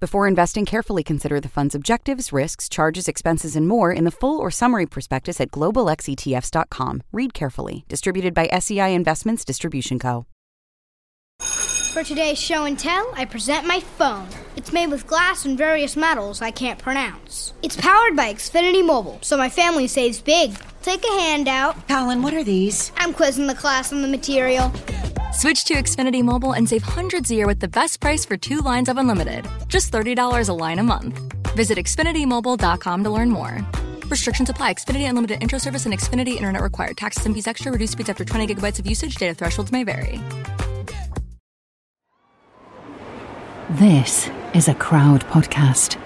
Before investing, carefully consider the fund's objectives, risks, charges, expenses, and more in the full or summary prospectus at globalxetfs.com. Read carefully. Distributed by SEI Investments Distribution Co. For today's show and tell, I present my phone. It's made with glass and various metals I can't pronounce. It's powered by Xfinity Mobile, so my family saves big. Take a handout. Colin, what are these? I'm quizzing the class on the material. Switch to Xfinity Mobile and save hundreds a year with the best price for two lines of unlimited. Just $30 a line a month. Visit XfinityMobile.com to learn more. Restrictions apply. Xfinity Unlimited Intro Service and Xfinity Internet required. Taxes and fees extra. Reduced speeds after 20 gigabytes of usage. Data thresholds may vary. This is a crowd podcast.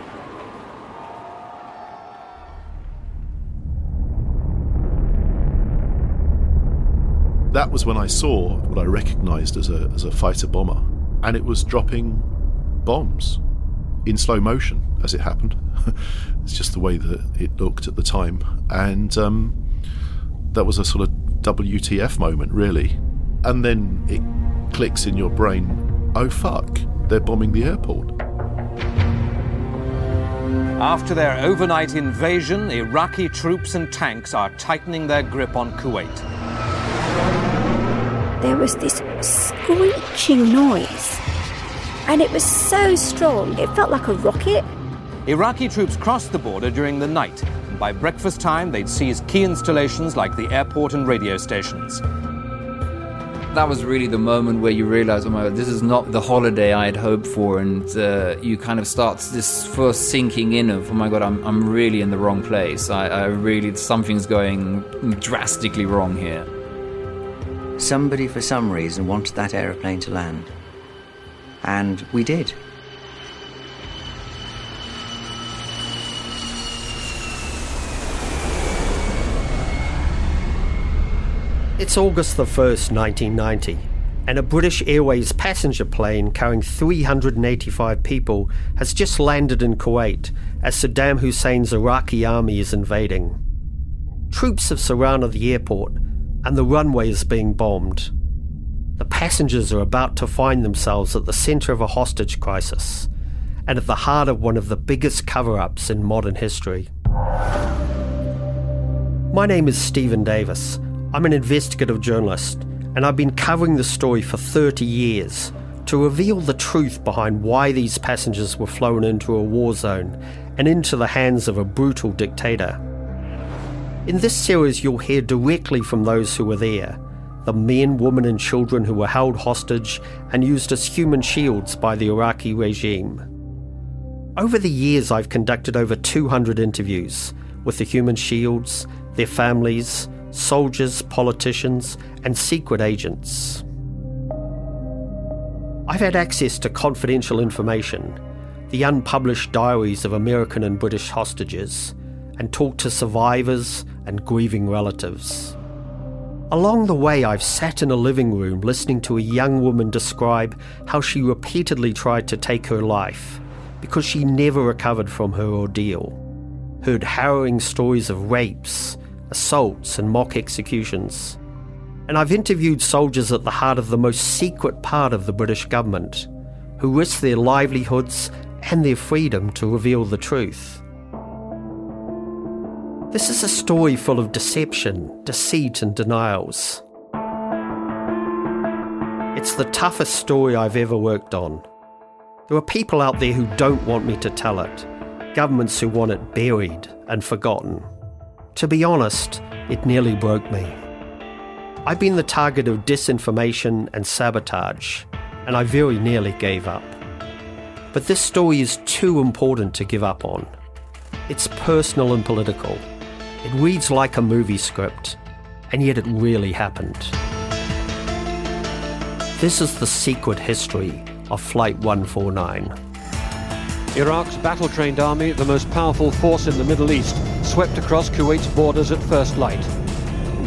That was when I saw what I recognized as a, as a fighter bomber, and it was dropping bombs in slow motion as it happened. it's just the way that it looked at the time. And um, that was a sort of WTF moment, really. And then it clicks in your brain oh, fuck, they're bombing the airport. After their overnight invasion, Iraqi troops and tanks are tightening their grip on Kuwait. There was this screeching noise, and it was so strong, it felt like a rocket. Iraqi troops crossed the border during the night, and by breakfast time, they'd seized key installations like the airport and radio stations. That was really the moment where you realize, oh my god, this is not the holiday I had hoped for, and uh, you kind of start this first sinking in of, oh my god, I'm, I'm really in the wrong place. I, I really, something's going drastically wrong here. Somebody, for some reason, wanted that aeroplane to land. And we did. It's August the 1st, 1990, and a British Airways passenger plane carrying 385 people has just landed in Kuwait as Saddam Hussein's Iraqi army is invading. Troops have surrounded the airport, and the runway is being bombed. The passengers are about to find themselves at the centre of a hostage crisis and at the heart of one of the biggest cover ups in modern history. My name is Stephen Davis. I'm an investigative journalist, and I've been covering the story for 30 years to reveal the truth behind why these passengers were flown into a war zone and into the hands of a brutal dictator. In this series, you'll hear directly from those who were there the men, women, and children who were held hostage and used as human shields by the Iraqi regime. Over the years, I've conducted over 200 interviews with the human shields, their families, soldiers, politicians, and secret agents. I've had access to confidential information, the unpublished diaries of American and British hostages, and talked to survivors and grieving relatives. Along the way, I've sat in a living room listening to a young woman describe how she repeatedly tried to take her life because she never recovered from her ordeal, heard harrowing stories of rapes, assaults, and mock executions. And I've interviewed soldiers at the heart of the most secret part of the British government, who risked their livelihoods and their freedom to reveal the truth. This is a story full of deception, deceit, and denials. It's the toughest story I've ever worked on. There are people out there who don't want me to tell it, governments who want it buried and forgotten. To be honest, it nearly broke me. I've been the target of disinformation and sabotage, and I very nearly gave up. But this story is too important to give up on. It's personal and political. It reads like a movie script, and yet it really happened. This is the secret history of Flight 149. Iraq's battle trained army, the most powerful force in the Middle East, swept across Kuwait's borders at first light.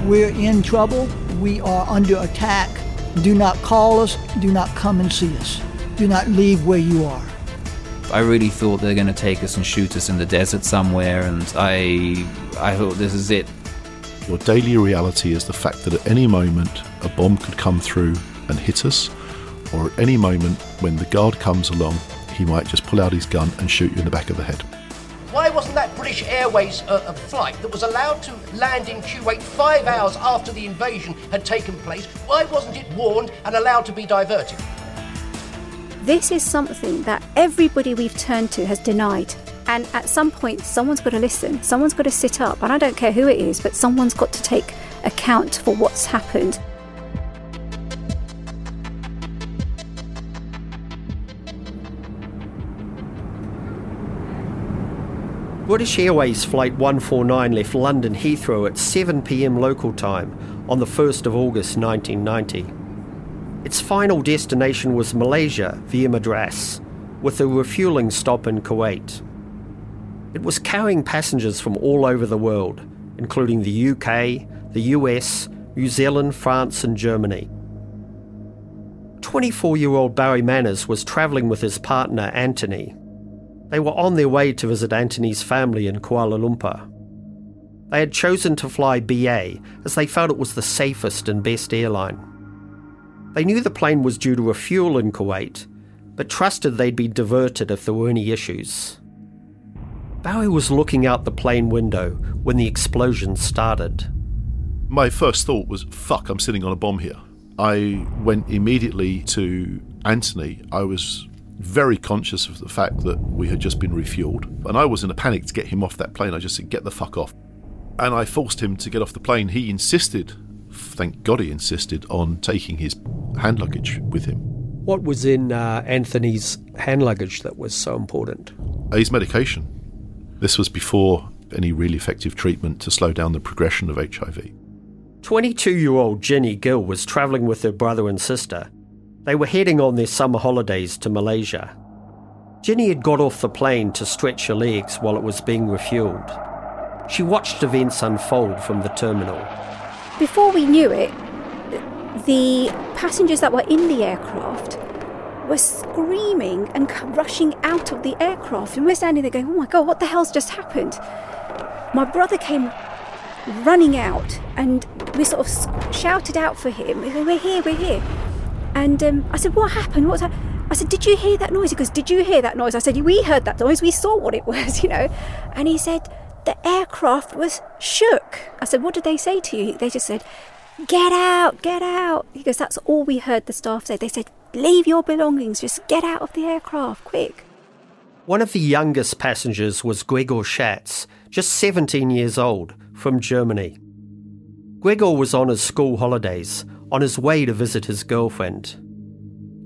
We're in trouble. We are under attack. Do not call us. Do not come and see us. Do not leave where you are. I really thought they're going to take us and shoot us in the desert somewhere, and I, I thought this is it. Your daily reality is the fact that at any moment a bomb could come through and hit us, or at any moment when the guard comes along, he might just pull out his gun and shoot you in the back of the head. Why wasn't that British Airways uh, a flight that was allowed to land in Kuwait five hours after the invasion had taken place? Why wasn't it warned and allowed to be diverted? This is something that everybody we've turned to has denied. And at some point, someone's got to listen, someone's got to sit up, and I don't care who it is, but someone's got to take account for what's happened. British Airways Flight 149 left London Heathrow at 7pm local time on the 1st of August 1990. Its final destination was Malaysia via Madras, with a refueling stop in Kuwait. It was carrying passengers from all over the world, including the UK, the US, New Zealand, France, and Germany. 24 year old Barry Manners was travelling with his partner Anthony. They were on their way to visit Anthony's family in Kuala Lumpur. They had chosen to fly BA as they felt it was the safest and best airline. They knew the plane was due to refuel in Kuwait, but trusted they'd be diverted if there were any issues. Barry was looking out the plane window when the explosion started. My first thought was, fuck, I'm sitting on a bomb here. I went immediately to Anthony. I was very conscious of the fact that we had just been refueled. And I was in a panic to get him off that plane. I just said, get the fuck off. And I forced him to get off the plane. He insisted, thank God he insisted, on taking his hand luggage with him. What was in uh, Anthony's hand luggage that was so important? His medication. This was before any really effective treatment to slow down the progression of HIV. 22 year old Jenny Gill was travelling with her brother and sister. They were heading on their summer holidays to Malaysia. Jenny had got off the plane to stretch her legs while it was being refueled. She watched events unfold from the terminal. Before we knew it, the passengers that were in the aircraft were screaming and rushing out of the aircraft. And we're standing there going, oh my God, what the hell's just happened? My brother came running out and we sort of shouted out for him. We're here, we're here. And um, I said, what happened? What's? I said, Did you hear that noise? He goes, Did you hear that noise? I said, We heard that noise. We saw what it was, you know. And he said, The aircraft was shook. I said, What did they say to you? They just said, Get out, get out. He goes, That's all we heard the staff say. They said, Leave your belongings, just get out of the aircraft, quick. One of the youngest passengers was Gregor Schatz, just 17 years old, from Germany. Gregor was on his school holidays, on his way to visit his girlfriend.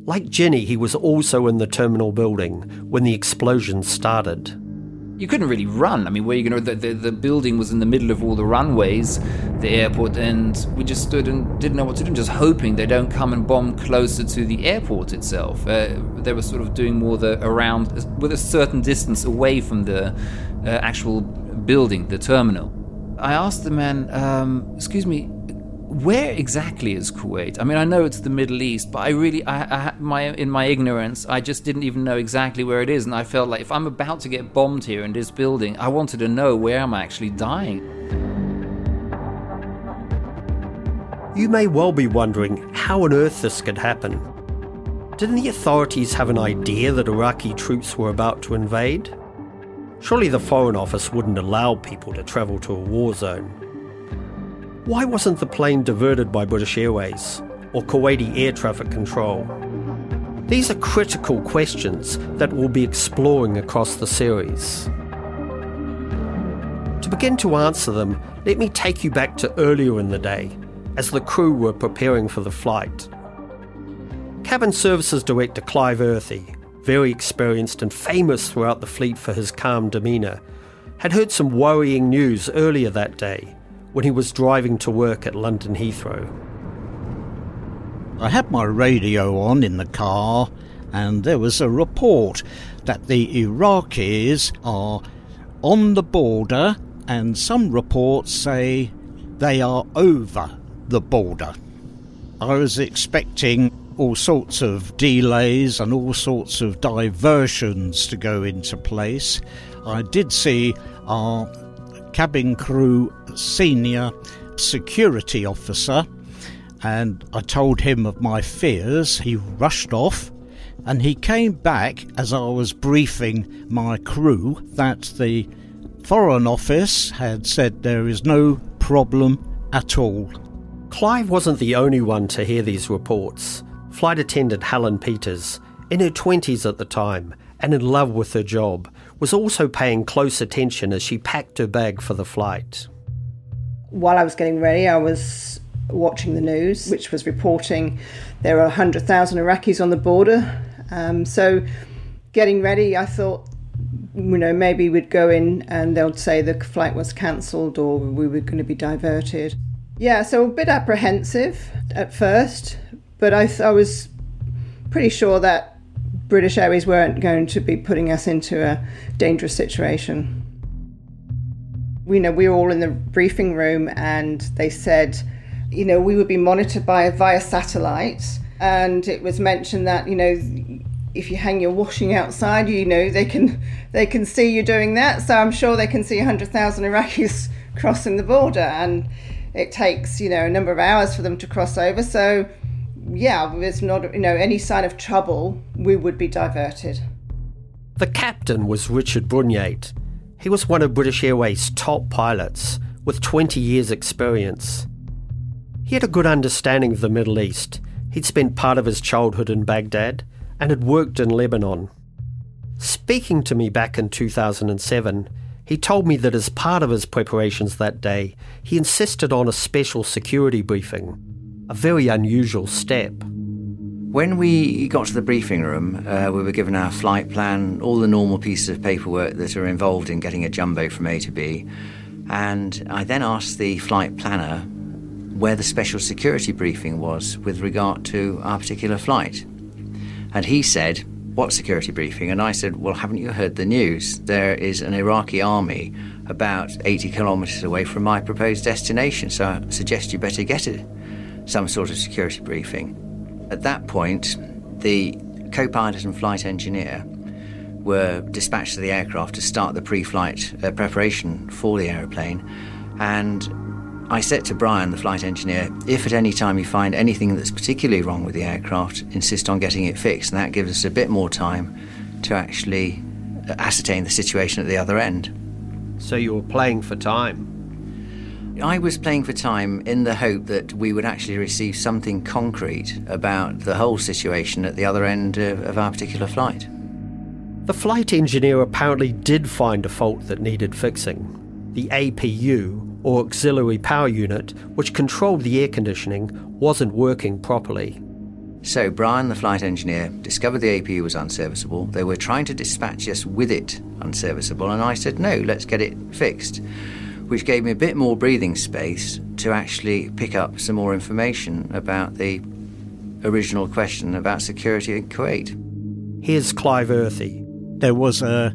Like Jenny, he was also in the terminal building when the explosion started. You couldn't really run. I mean, where you going to? The, the, the building was in the middle of all the runways, the airport, and we just stood and didn't know what to do, just hoping they don't come and bomb closer to the airport itself. Uh, they were sort of doing more the around with a certain distance away from the uh, actual building, the terminal. I asked the man, um, "Excuse me, where exactly is Kuwait? I mean, I know it's the Middle East, but I really, I, I, my, in my ignorance, I just didn't even know exactly where it is, and I felt like if I'm about to get bombed here in this building, I wanted to know where I'm actually dying. You may well be wondering how on earth this could happen. Didn't the authorities have an idea that Iraqi troops were about to invade? Surely the Foreign Office wouldn't allow people to travel to a war zone. Why wasn't the plane diverted by British Airways or Kuwaiti air traffic control? These are critical questions that we'll be exploring across the series. To begin to answer them, let me take you back to earlier in the day as the crew were preparing for the flight. Cabin Services Director Clive Earthy, very experienced and famous throughout the fleet for his calm demeanour, had heard some worrying news earlier that day when he was driving to work at London Heathrow. I had my radio on in the car, and there was a report that the Iraqis are on the border, and some reports say they are over the border. I was expecting all sorts of delays and all sorts of diversions to go into place. I did see our cabin crew senior security officer and I told him of my fears. He rushed off and he came back as I was briefing my crew that the Foreign Office had said there is no problem at all. Clive wasn't the only one to hear these reports. Flight attendant Helen Peters, in her 20s at the time and in love with her job, was also paying close attention as she packed her bag for the flight. While I was getting ready, I was watching the news, which was reporting there are 100,000 Iraqis on the border. Um, so, getting ready, I thought, you know, maybe we'd go in and they'll say the flight was cancelled or we were going to be diverted. Yeah, so a bit apprehensive at first, but I, I was pretty sure that British Airways weren't going to be putting us into a dangerous situation. We know we were all in the briefing room and they said you know, we would be monitored by via satellite, and it was mentioned that you know, if you hang your washing outside, you know they can they can see you doing that. So I'm sure they can see hundred thousand Iraqis crossing the border, and it takes you know a number of hours for them to cross over. So yeah, there's not you know any sign of trouble, we would be diverted. The captain was Richard Brunyate. He was one of British Airways' top pilots with 20 years' experience. He had a good understanding of the Middle East. He'd spent part of his childhood in Baghdad and had worked in Lebanon. Speaking to me back in 2007, he told me that as part of his preparations that day, he insisted on a special security briefing, a very unusual step. When we got to the briefing room, uh, we were given our flight plan, all the normal pieces of paperwork that are involved in getting a jumbo from A to B. And I then asked the flight planner where the special security briefing was with regard to our particular flight. And he said, What security briefing? And I said, Well, haven't you heard the news? There is an Iraqi army about 80 kilometres away from my proposed destination, so I suggest you better get it, some sort of security briefing. At that point, the co pilot and flight engineer were dispatched to the aircraft to start the pre flight uh, preparation for the aeroplane. And I said to Brian, the flight engineer, if at any time you find anything that's particularly wrong with the aircraft, insist on getting it fixed. And that gives us a bit more time to actually uh, ascertain the situation at the other end. So you were playing for time? I was playing for time in the hope that we would actually receive something concrete about the whole situation at the other end of, of our particular flight. The flight engineer apparently did find a fault that needed fixing. The APU or auxiliary power unit, which controlled the air conditioning, wasn't working properly. So, Brian, the flight engineer, discovered the APU was unserviceable. They were trying to dispatch us with it unserviceable, and I said, no, let's get it fixed, which gave me a bit more breathing space to actually pick up some more information about the original question about security in Kuwait. Here's Clive Earthy. There was a,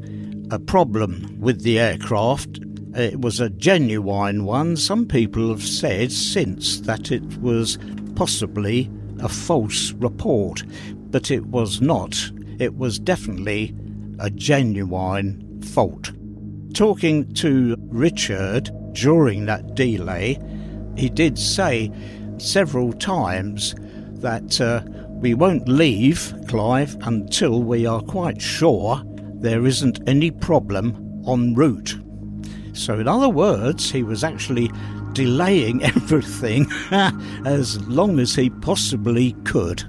a problem with the aircraft it was a genuine one. Some people have said since that it was possibly a false report, but it was not. It was definitely a genuine fault. Talking to Richard during that delay, he did say several times that uh, we won't leave Clive until we are quite sure there isn't any problem en route. So, in other words, he was actually delaying everything as long as he possibly could.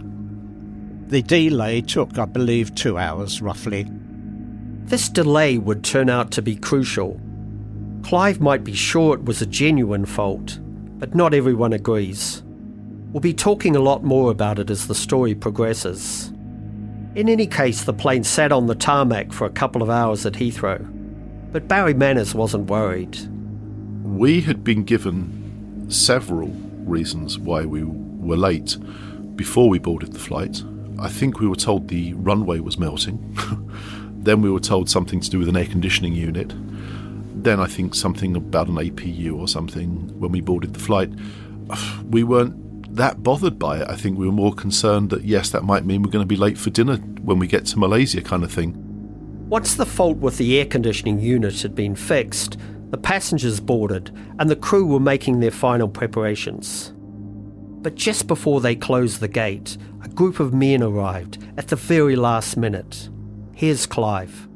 The delay took, I believe, two hours roughly. This delay would turn out to be crucial. Clive might be sure it was a genuine fault, but not everyone agrees. We'll be talking a lot more about it as the story progresses. In any case, the plane sat on the tarmac for a couple of hours at Heathrow. But Barry Manners wasn't worried. We had been given several reasons why we were late before we boarded the flight. I think we were told the runway was melting. then we were told something to do with an air conditioning unit. Then I think something about an APU or something when we boarded the flight. We weren't that bothered by it. I think we were more concerned that, yes, that might mean we're going to be late for dinner when we get to Malaysia, kind of thing. Once the fault with the air conditioning unit had been fixed, the passengers boarded and the crew were making their final preparations. But just before they closed the gate, a group of men arrived at the very last minute. Here's Clive.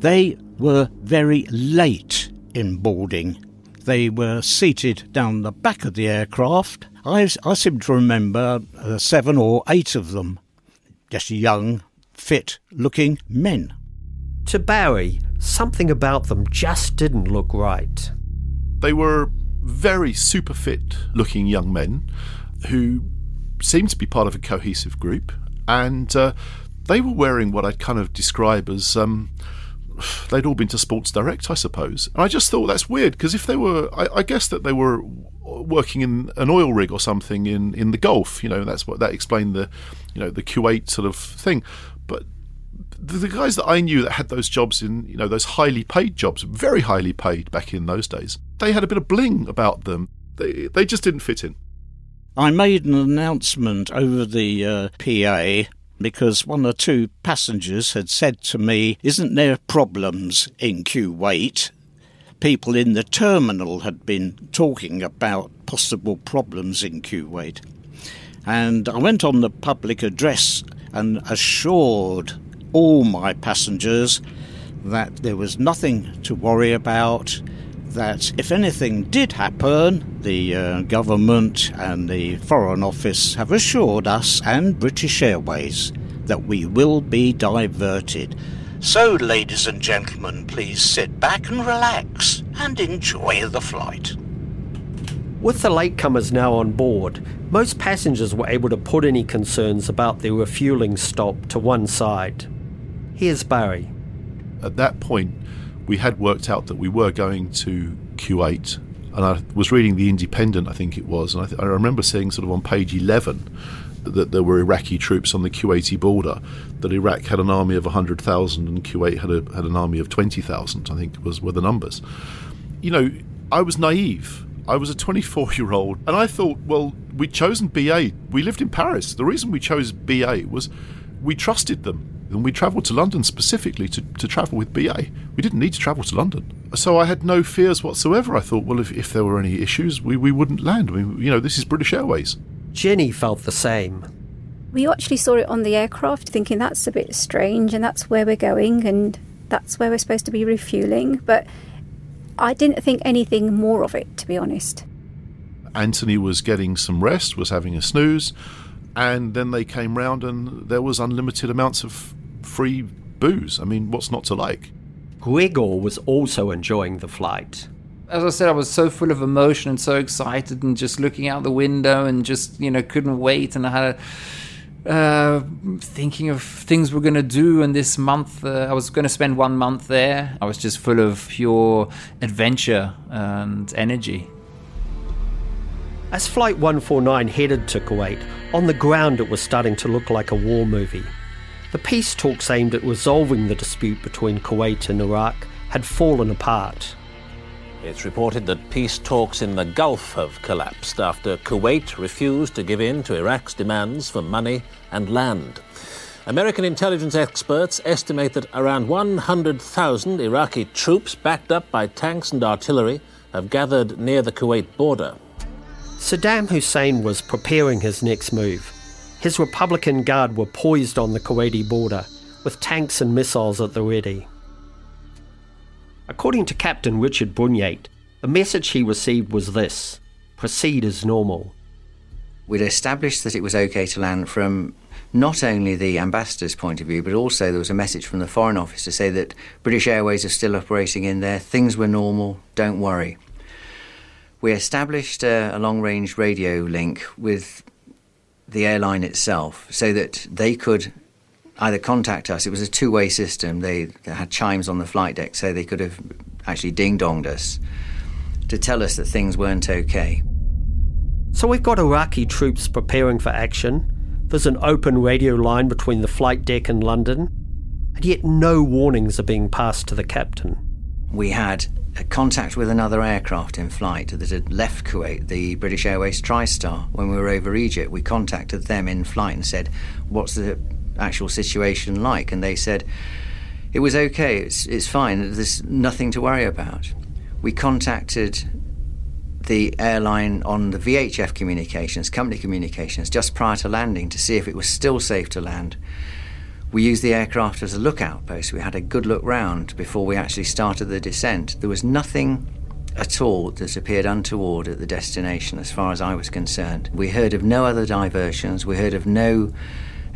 They were very late in boarding. They were seated down the back of the aircraft. I, I seem to remember uh, seven or eight of them, just young, fit looking men. To Barry, something about them just didn't look right. They were very super fit looking young men who seemed to be part of a cohesive group, and uh, they were wearing what I'd kind of describe as. Um, they'd all been to Sports Direct, I suppose. And I just thought that's weird because if they were, I, I, guess that they were working in an oil rig or something in, in the Gulf. You know, that's what that explained the, you know, the Kuwait sort of thing. But the, the guys that I knew that had those jobs in, you know, those highly paid jobs, very highly paid back in those days, they had a bit of bling about them. They they just didn't fit in. I made an announcement over the uh, PA because one or two passengers had said to me, Isn't there problems in Kuwait? People in the terminal had been talking about possible problems in Kuwait. And I went on the public address and assured all my passengers that there was nothing to worry about that if anything did happen, the uh, government and the Foreign Office have assured us and British Airways that we will be diverted. So, ladies and gentlemen, please sit back and relax and enjoy the flight. With the latecomers now on board, most passengers were able to put any concerns about their refueling stop to one side. Here's Barry. At that point, we had worked out that we were going to Kuwait, and I was reading the Independent, I think it was, and I, th- I remember seeing sort of on page 11 that there were Iraqi troops on the Kuwaiti border, that Iraq had an army of 100,000 and Kuwait had, a, had an army of 20,000, I think was were the numbers. You know, I was naive. I was a 24 year old, and I thought, well, we'd chosen BA. We lived in Paris. The reason we chose BA was we trusted them and we travelled to London specifically to, to travel with BA. We didn't need to travel to London. So I had no fears whatsoever. I thought, well, if, if there were any issues, we, we wouldn't land. I mean, you know, this is British Airways. Jenny felt the same. We actually saw it on the aircraft, thinking that's a bit strange and that's where we're going and that's where we're supposed to be refueling. But I didn't think anything more of it, to be honest. Anthony was getting some rest, was having a snooze and then they came round and there was unlimited amounts of free booze. I mean, what's not to like? Gregor was also enjoying the flight. As I said, I was so full of emotion and so excited, and just looking out the window and just you know couldn't wait. And I had a, uh, thinking of things we're going to do. And this month, uh, I was going to spend one month there. I was just full of pure adventure and energy. As Flight 149 headed to Kuwait, on the ground it was starting to look like a war movie. The peace talks aimed at resolving the dispute between Kuwait and Iraq had fallen apart. It's reported that peace talks in the Gulf have collapsed after Kuwait refused to give in to Iraq's demands for money and land. American intelligence experts estimate that around 100,000 Iraqi troops, backed up by tanks and artillery, have gathered near the Kuwait border. Saddam Hussein was preparing his next move. His Republican Guard were poised on the Kuwaiti border, with tanks and missiles at the ready. According to Captain Richard Brunyate, the message he received was this proceed as normal. We'd established that it was okay to land from not only the ambassador's point of view, but also there was a message from the Foreign Office to say that British Airways are still operating in there, things were normal, don't worry we established a, a long range radio link with the airline itself so that they could either contact us. It was a two way system. They, had chimes on the flight deck, so they could have actually ding donged us to tell us that things weren't okay. So we've got Iraqi troops preparing for action. There's an open radio line between the flight deck and London, and yet no warnings are being passed to the captain. We had contact with another aircraft in flight that had left Kuwait, the British Airways TriStar, when we were over Egypt. We contacted them in flight and said, What's the actual situation like? And they said, It was okay, it's, it's fine, there's nothing to worry about. We contacted the airline on the VHF communications, company communications, just prior to landing to see if it was still safe to land. We used the aircraft as a lookout post. We had a good look round before we actually started the descent. There was nothing at all that appeared untoward at the destination as far as I was concerned. We heard of no other diversions, we heard of no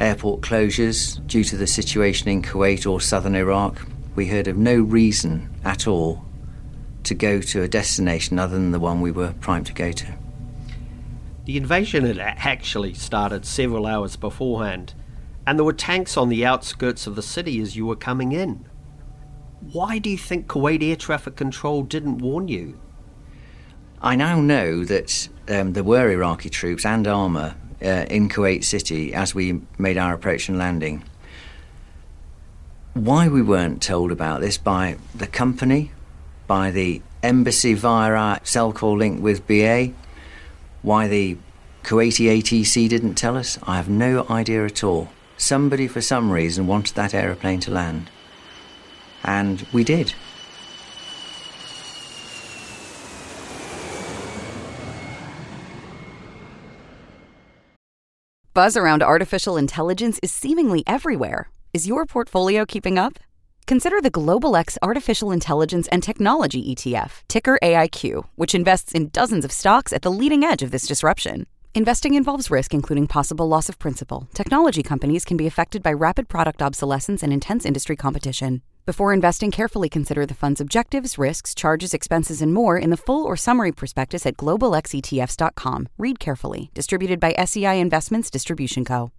airport closures due to the situation in Kuwait or southern Iraq. We heard of no reason at all to go to a destination other than the one we were primed to go to. The invasion had actually started several hours beforehand, and there were tanks on the outskirts of the city as you were coming in. Why do you think Kuwait Air Traffic Control didn't warn you? I now know that um, there were Iraqi troops and armour uh, in Kuwait City as we made our approach and landing. Why we weren't told about this by the company by the embassy via our SELCAL link with BA. Why the Kuwaiti ATC didn't tell us, I have no idea at all. Somebody, for some reason, wanted that aeroplane to land. And we did. Buzz around artificial intelligence is seemingly everywhere. Is your portfolio keeping up? Consider the Global X Artificial Intelligence and Technology ETF, ticker AIQ, which invests in dozens of stocks at the leading edge of this disruption. Investing involves risk, including possible loss of principal. Technology companies can be affected by rapid product obsolescence and intense industry competition. Before investing, carefully consider the fund's objectives, risks, charges, expenses, and more in the full or summary prospectus at globalxetfs.com. Read carefully. Distributed by SEI Investments Distribution Co.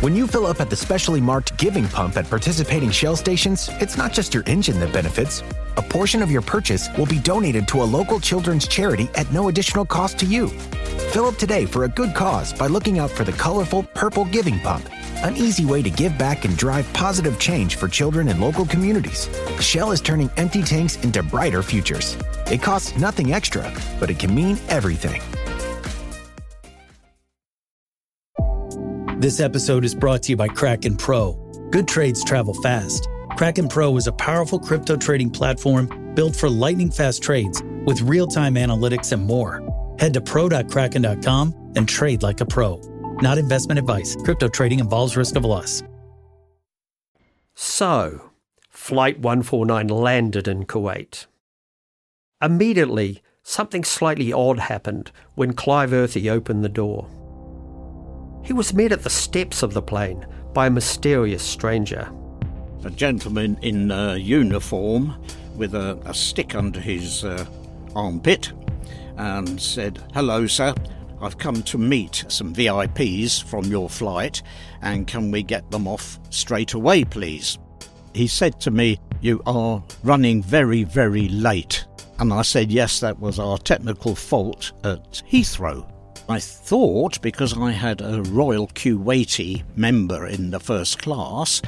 When you fill up at the specially marked Giving Pump at participating Shell stations, it's not just your engine that benefits. A portion of your purchase will be donated to a local children's charity at no additional cost to you. Fill up today for a good cause by looking out for the colorful purple Giving Pump, an easy way to give back and drive positive change for children in local communities. Shell is turning empty tanks into brighter futures. It costs nothing extra, but it can mean everything. This episode is brought to you by Kraken Pro. Good trades travel fast. Kraken Pro is a powerful crypto trading platform built for lightning fast trades with real time analytics and more. Head to pro.kraken.com and trade like a pro. Not investment advice. Crypto trading involves risk of loss. So, Flight 149 landed in Kuwait. Immediately, something slightly odd happened when Clive Earthy opened the door. He was met at the steps of the plane by a mysterious stranger. A gentleman in uh, uniform with a, a, stick under his uh, armpit and said, Hello, sir. I've come to meet some VIPs from your flight, and can we get them off straight away, please? He said to me, You are running very, very late. And I said, Yes, that was our technical fault at Heathrow. I thought because I had a Royal Kuwaiti member in the first class,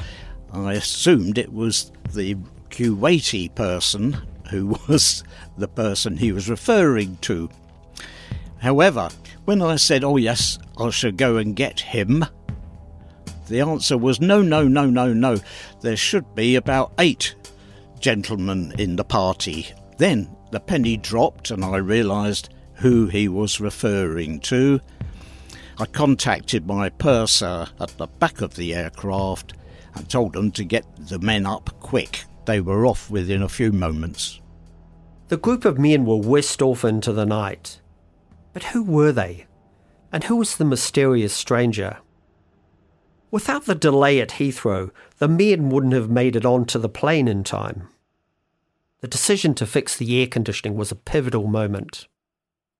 I assumed it was the Kuwaiti person who was the person he was referring to. However, when I said, Oh, yes, I shall go and get him, the answer was no, no, no, no, no. There should be about eight gentlemen in the party. Then the penny dropped, and I realised who he was referring to. I contacted my purser at the back of the aircraft and told them to get the men up quick. They were off within a few moments. The group of men were whisked off into the night. But who were they? And who was the mysterious stranger? Without the delay at Heathrow, the men wouldn't have made it onto the plane in time. The decision to fix the air conditioning was a pivotal moment.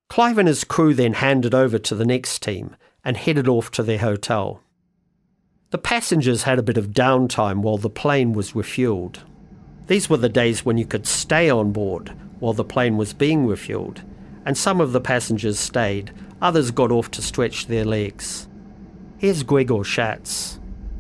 Clive and his crew then handed over to the next team and headed off to their hotel. The passengers had a bit of downtime while the plane was refueled. These were the days when you could stay on board while the plane was being refueled, and some of the passengers stayed, others got off to stretch their legs. Here's Gregor Schatz.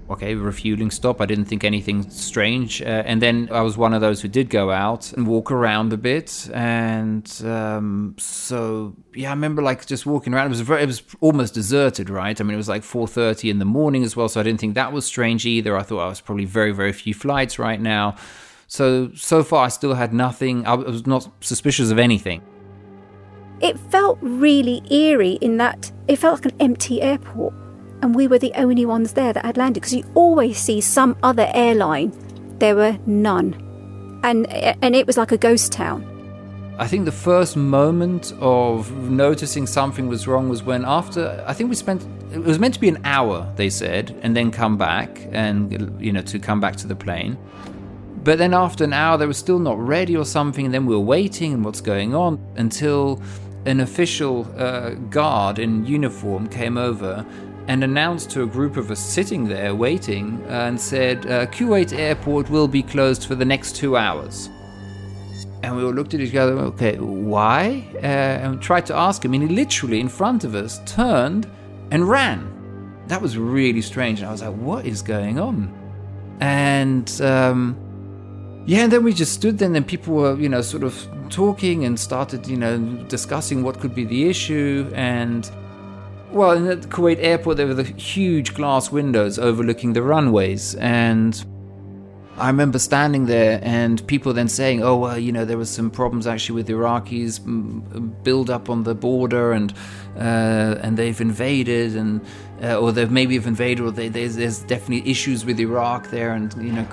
Okay, refueling stop. I didn't think anything strange. Uh, and then I was one of those who did go out and walk around a bit. And um, so, yeah, I remember like just walking around. It was very, it was almost deserted, right? I mean, it was like 4.30 in the morning as well. So I didn't think that was strange either. I thought I was probably very, very few flights right now. So, so far I still had nothing. I was not suspicious of anything. It felt really eerie in that it felt like an empty airport and we were the only ones there that had landed because you always see some other airline. There were none. And, and it was like a ghost town. I think the first moment of noticing something was wrong was when after I think we spent it was meant to be an hour they said and then come back and you know to come back to the plane. But then after an hour they were still not ready or something and then we were waiting and what's going on until an official uh, guard in uniform came over and announced to a group of us sitting there waiting uh, and said, uh, Kuwait airport will be closed for the next two hours. And we all looked at each other, okay, why? Uh, and tried to ask him, and he literally in front of us turned and ran. That was really strange. And I was like, what is going on? And um, yeah, and then we just stood there, and then people were, you know, sort of talking and started, you know, discussing what could be the issue. And well, in the Kuwait airport, there were the huge glass windows overlooking the runways, and I remember standing there and people then saying, "Oh, well, you know, there was some problems actually with Iraqis build up on the border, and uh, and they've invaded, and uh, or they've maybe have invaded, or they, there's, there's definitely issues with Iraq there, and you know."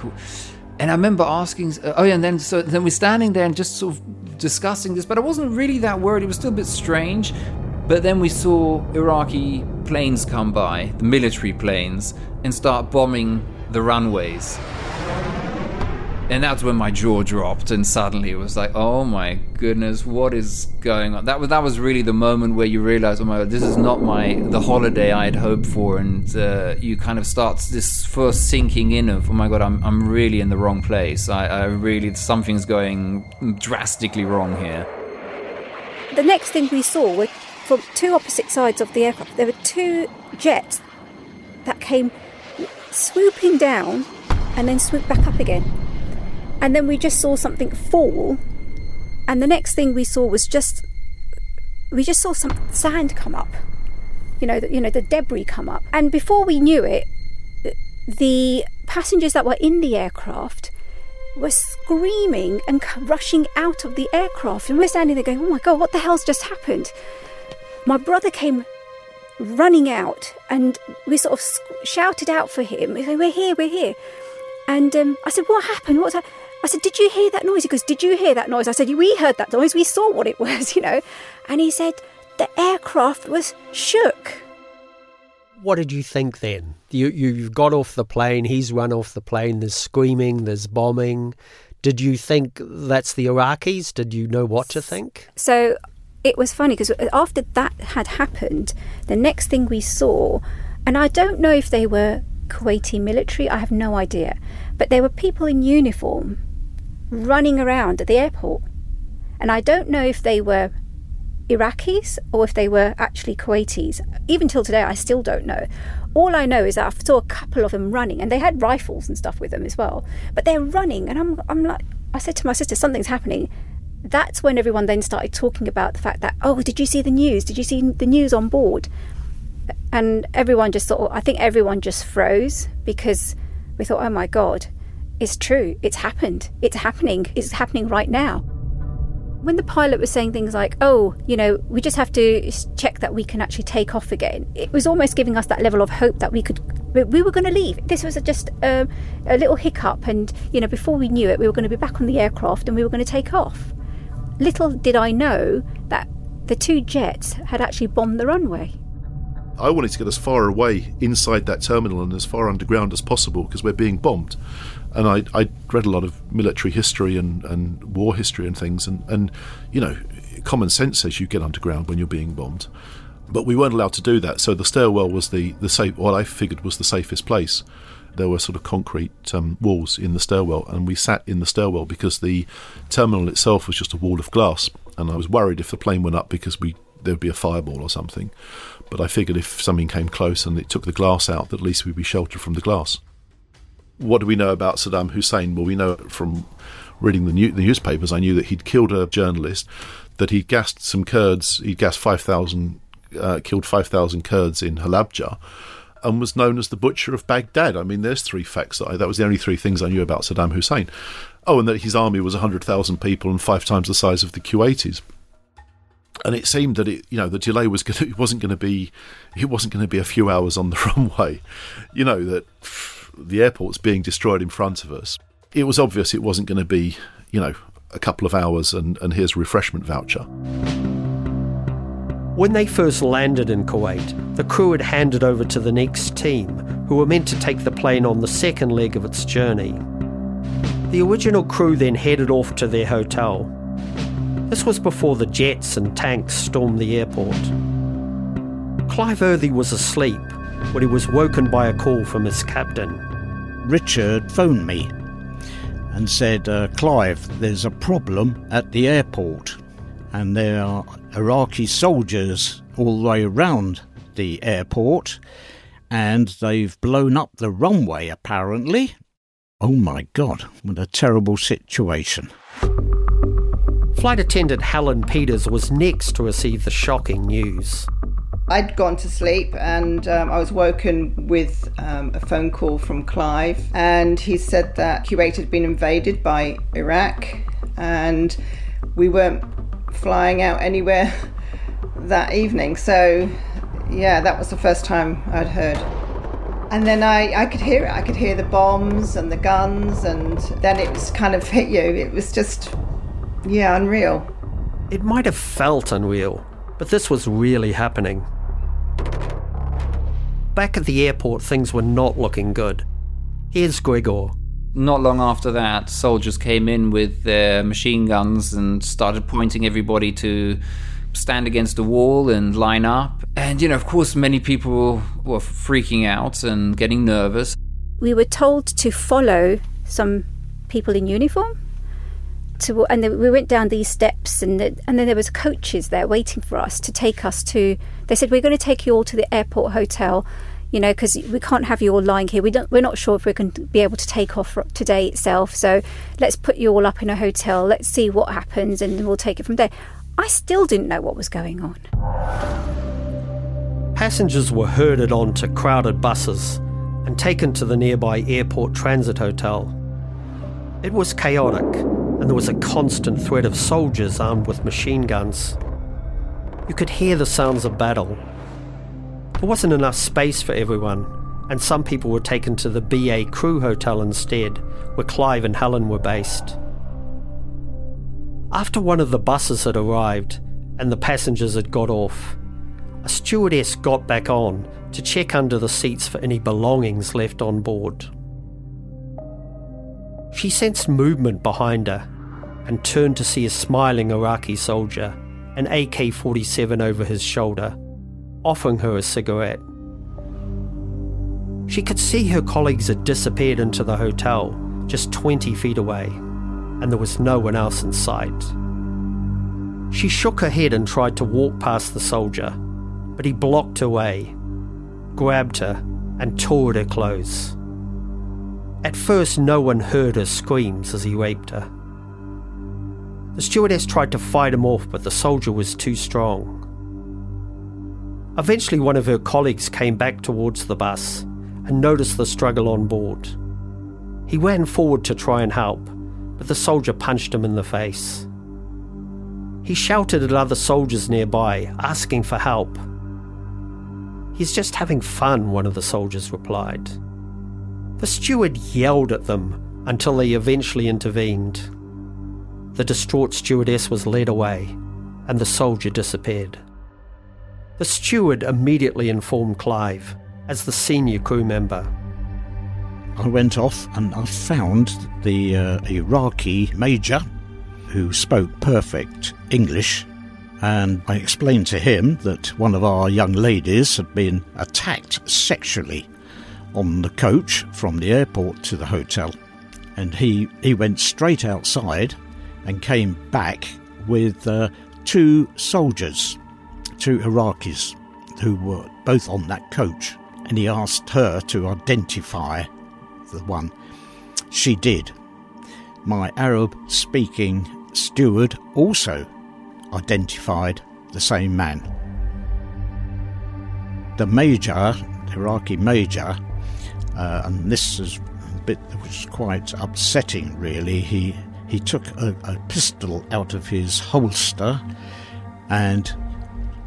And I remember asking, oh yeah, and then so then we're standing there and just sort of discussing this, but I wasn't really that worried. It was still a bit strange but then we saw Iraqi planes come by, the military planes, and start bombing the runways. And that's when my jaw dropped, and suddenly it was like, "Oh my goodness, what is going on?" That was that was really the moment where you realize, "Oh my god, this is not my the holiday I had hoped for," and uh, you kind of start this first sinking in of, "Oh my god, I'm I'm really in the wrong place. I, I really something's going drastically wrong here." The next thing we saw were from two opposite sides of the aircraft, there were two jets that came swooping down and then swooped back up again. And then we just saw something fall, and the next thing we saw was just we just saw some sand come up. You know, the, you know the debris come up, and before we knew it, the passengers that were in the aircraft were screaming and rushing out of the aircraft, and we're standing there going, "Oh my god, what the hell's just happened?" My brother came running out and we sort of shouted out for him. We said, We're here, we're here. And um, I said, What happened? What's that? I said, Did you hear that noise? He goes, Did you hear that noise? I said, We heard that noise. We saw what it was, you know. And he said, The aircraft was shook. What did you think then? You, you've got off the plane, he's run off the plane, there's screaming, there's bombing. Did you think that's the Iraqis? Did you know what to think? So it was funny because after that had happened, the next thing we saw, and I don't know if they were Kuwaiti military, I have no idea, but there were people in uniform running around at the airport. And I don't know if they were Iraqis or if they were actually Kuwaitis. Even till today, I still don't know. All I know is that I saw a couple of them running, and they had rifles and stuff with them as well. But they're running, and I'm, I'm like, I said to my sister, something's happening that's when everyone then started talking about the fact that, oh, did you see the news? Did you see the news on board? And everyone just thought, I think everyone just froze because we thought, oh my God, it's true. It's happened. It's happening. It's happening right now. When the pilot was saying things like, oh, you know, we just have to check that we can actually take off again, it was almost giving us that level of hope that we could we were going to leave. This was just a, a, little hiccup, and you know, before we knew it, we were going to be back on the aircraft and we were going to take off. Little did I know that the two jets had actually bombed the runway. I wanted to get as far away inside that terminal and as far underground as possible because we're being bombed. And I, I read a lot of military history and, and war history and things, and, and you know, common sense says you get underground when you're being bombed. But we weren't allowed to do that, so the stairwell was the, the safe, what I figured was the safest place there were sort of concrete um, walls in the stairwell, and we sat in the stairwell because the terminal itself was just a wall of glass. And I was worried if the plane went up because we there would be a fireball or something. But I figured if something came close and it took the glass out, that at least we'd be sheltered from the glass. What do we know about Saddam Hussein? Well, we know from reading the, new, the newspapers, I knew that he'd killed a journalist, that he'd gassed some Kurds, he'd gassed 5,000, uh, killed 5,000 Kurds in Halabja, and was known as the butcher of Baghdad. I mean, there's three facts that I, that was the only three things I knew about Saddam Hussein. Oh, and that his army was 100,000 people and five times the size of the Kuwaitis. And it seemed that it, you know, the delay was going it wasn't going to be, it wasn't going to be a few hours on the runway. You know that the airport's being destroyed in front of us. It was obvious it wasn't going to be, you know, a couple of hours and, and here's a refreshment voucher. When they first landed in Kuwait, the crew had handed over to the next team, who were meant to take the plane on the second leg of its journey. The original crew then headed off to their hotel. This was before the jets and tanks stormed the airport. Clive Earthy was asleep when he was woken by a call from his captain. Richard phoned me and said, uh, Clive, there's a problem at the airport, and there are Iraqi soldiers all the way around the airport, and they've blown up the runway apparently. Oh my God, what a terrible situation. Flight attendant Helen Peters was next to receive the shocking news. I'd gone to sleep and um, I was woken with um, a phone call from Clive, and he said that Kuwait had been invaded by Iraq and we weren't flying out anywhere that evening. So, yeah, that was the first time I'd heard. And then I, I could hear it. I could hear the bombs and the guns, and then it was kind of hit you. It was just, yeah, unreal. It might have felt unreal, but this was really happening. Back at the airport, things were not looking good. Here's Gregor. Not long after that, soldiers came in with their machine guns and started pointing everybody to stand against a wall and line up. And, you know, of course, many people were freaking out and getting nervous. We were told to follow some people in uniform. To, and then we went down these steps, and, the, and then there was coaches there waiting for us to take us to. They said we're going to take you all to the airport hotel, you know, because we can't have you all lying here. We don't. We're not sure if we're going to be able to take off today itself. So let's put you all up in a hotel. Let's see what happens, and we'll take it from there. I still didn't know what was going on. Passengers were herded onto crowded buses and taken to the nearby airport transit hotel. It was chaotic, and there was a constant threat of soldiers armed with machine guns. You could hear the sounds of battle. There wasn't enough space for everyone, and some people were taken to the BA Crew Hotel instead, where Clive and Helen were based. After one of the buses had arrived and the passengers had got off, a stewardess got back on to check under the seats for any belongings left on board. She sensed movement behind her and turned to see a smiling Iraqi soldier, an AK 47 over his shoulder, offering her a cigarette. She could see her colleagues had disappeared into the hotel just 20 feet away and there was no one else in sight. She shook her head and tried to walk past the soldier, but he blocked her way, grabbed her, and tore at her clothes. At first, no one heard her screams as he raped her. The stewardess tried to fight him off, but the soldier was too strong. Eventually, one of her colleagues came back towards the bus and noticed the struggle on board. He ran forward to try and help, but the soldier punched him in the face. He shouted at other soldiers nearby, asking for help. He's just having fun, one of the soldiers replied. The steward yelled at them until they eventually intervened. The distraught stewardess was led away, and the soldier disappeared. The steward immediately informed Clive, as the senior crew member, I went off and I found the uh, Iraqi major who spoke perfect English. And I explained to him that one of our young ladies had been attacked sexually on the coach from the airport to the hotel. And he, he went straight outside and came back with uh, two soldiers, two Iraqis, who were both on that coach, and he asked her to identify the one. She did. My Arab speaking steward also identified the same man. The major, the Iraqi major, uh, and this is a bit that was quite upsetting, really. He he took a, a pistol out of his holster and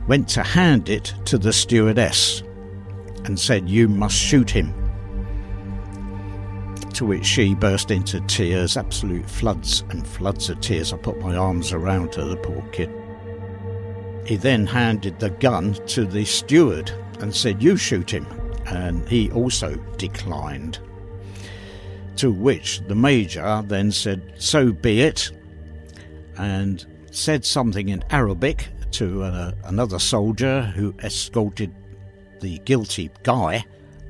went to hand it to the stewardess and said, You must shoot him. To which she burst into tears, absolute floods and floods of tears. I put my arms around her, the poor kid. He then handed the gun to the steward and said, You shoot him. And he also declined. To which the major then said, So be it, and said something in Arabic to uh, another soldier who escorted the guilty guy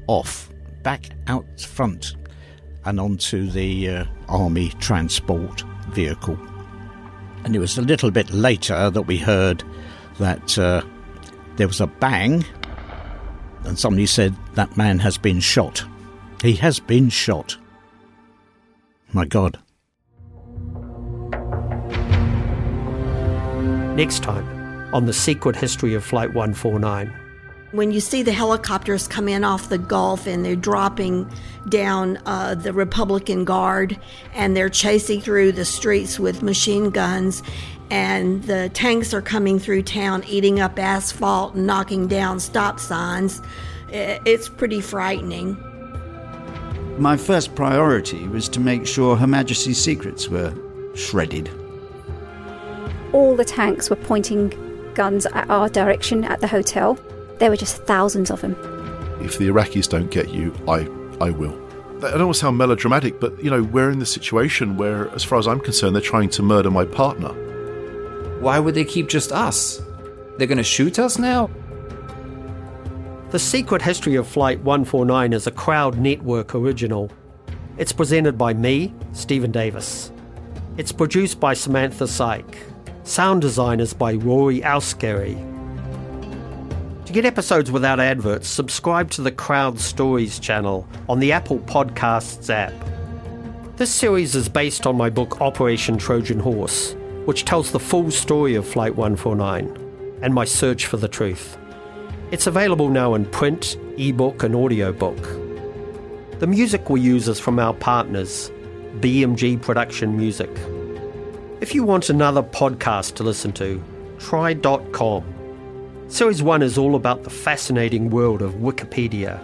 off back out front and onto the uh, army transport vehicle. And it was a little bit later that we heard that uh, there was a bang, and somebody said that man has been shot. He has been shot. My God. Next time on The Secret History of Flight 149. When you see the helicopters come in off the Gulf and they're dropping down uh, the Republican Guard and they're chasing through the streets with machine guns and the tanks are coming through town eating up asphalt and knocking down stop signs, it's pretty frightening. My first priority was to make sure Her Majesty's secrets were shredded. All the tanks were pointing guns at our direction at the hotel. There were just thousands of them. If the Iraqis don't get you, I, I will. I don't want to sound melodramatic, but you know, we're in the situation where, as far as I'm concerned, they're trying to murder my partner. Why would they keep just us? They're going to shoot us now? The Secret History of Flight 149 is a Crowd Network original. It's presented by me, Stephen Davis. It's produced by Samantha Syke. Sound design is by Rory Auscary. To get episodes without adverts, subscribe to the Crowd Stories channel on the Apple Podcasts app. This series is based on my book Operation Trojan Horse, which tells the full story of Flight 149 and my search for the truth. It's available now in print, ebook, and audiobook. The music we use is from our partners, BMG Production Music. If you want another podcast to listen to, try .com. Series 1 is all about the fascinating world of Wikipedia.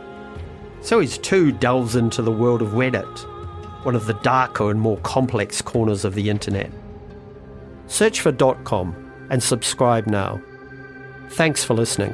Series 2 delves into the world of Reddit, one of the darker and more complex corners of the internet. Search for .com and subscribe now. Thanks for listening.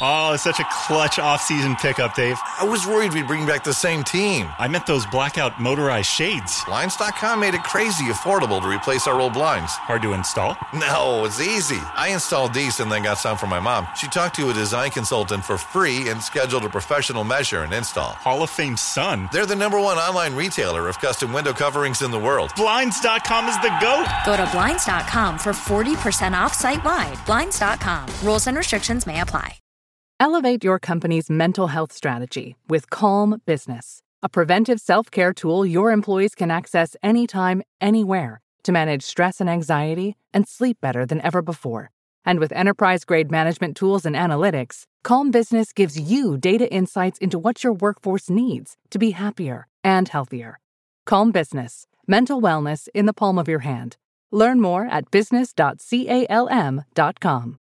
Oh, it's such a clutch off-season pickup, Dave. I was worried we'd bring back the same team. I meant those blackout motorized shades. Blinds.com made it crazy affordable to replace our old blinds. Hard to install? No, it's easy. I installed these and then got some for my mom. She talked to a design consultant for free and scheduled a professional measure and install. Hall of Fame son. They're the number one online retailer of custom window coverings in the world. Blinds.com is the GOAT. Go to Blinds.com for 40% off site wide. Blinds.com. Rules and restrictions may apply. Elevate your company's mental health strategy with Calm Business, a preventive self care tool your employees can access anytime, anywhere to manage stress and anxiety and sleep better than ever before. And with enterprise grade management tools and analytics, Calm Business gives you data insights into what your workforce needs to be happier and healthier. Calm Business, mental wellness in the palm of your hand. Learn more at business.calm.com.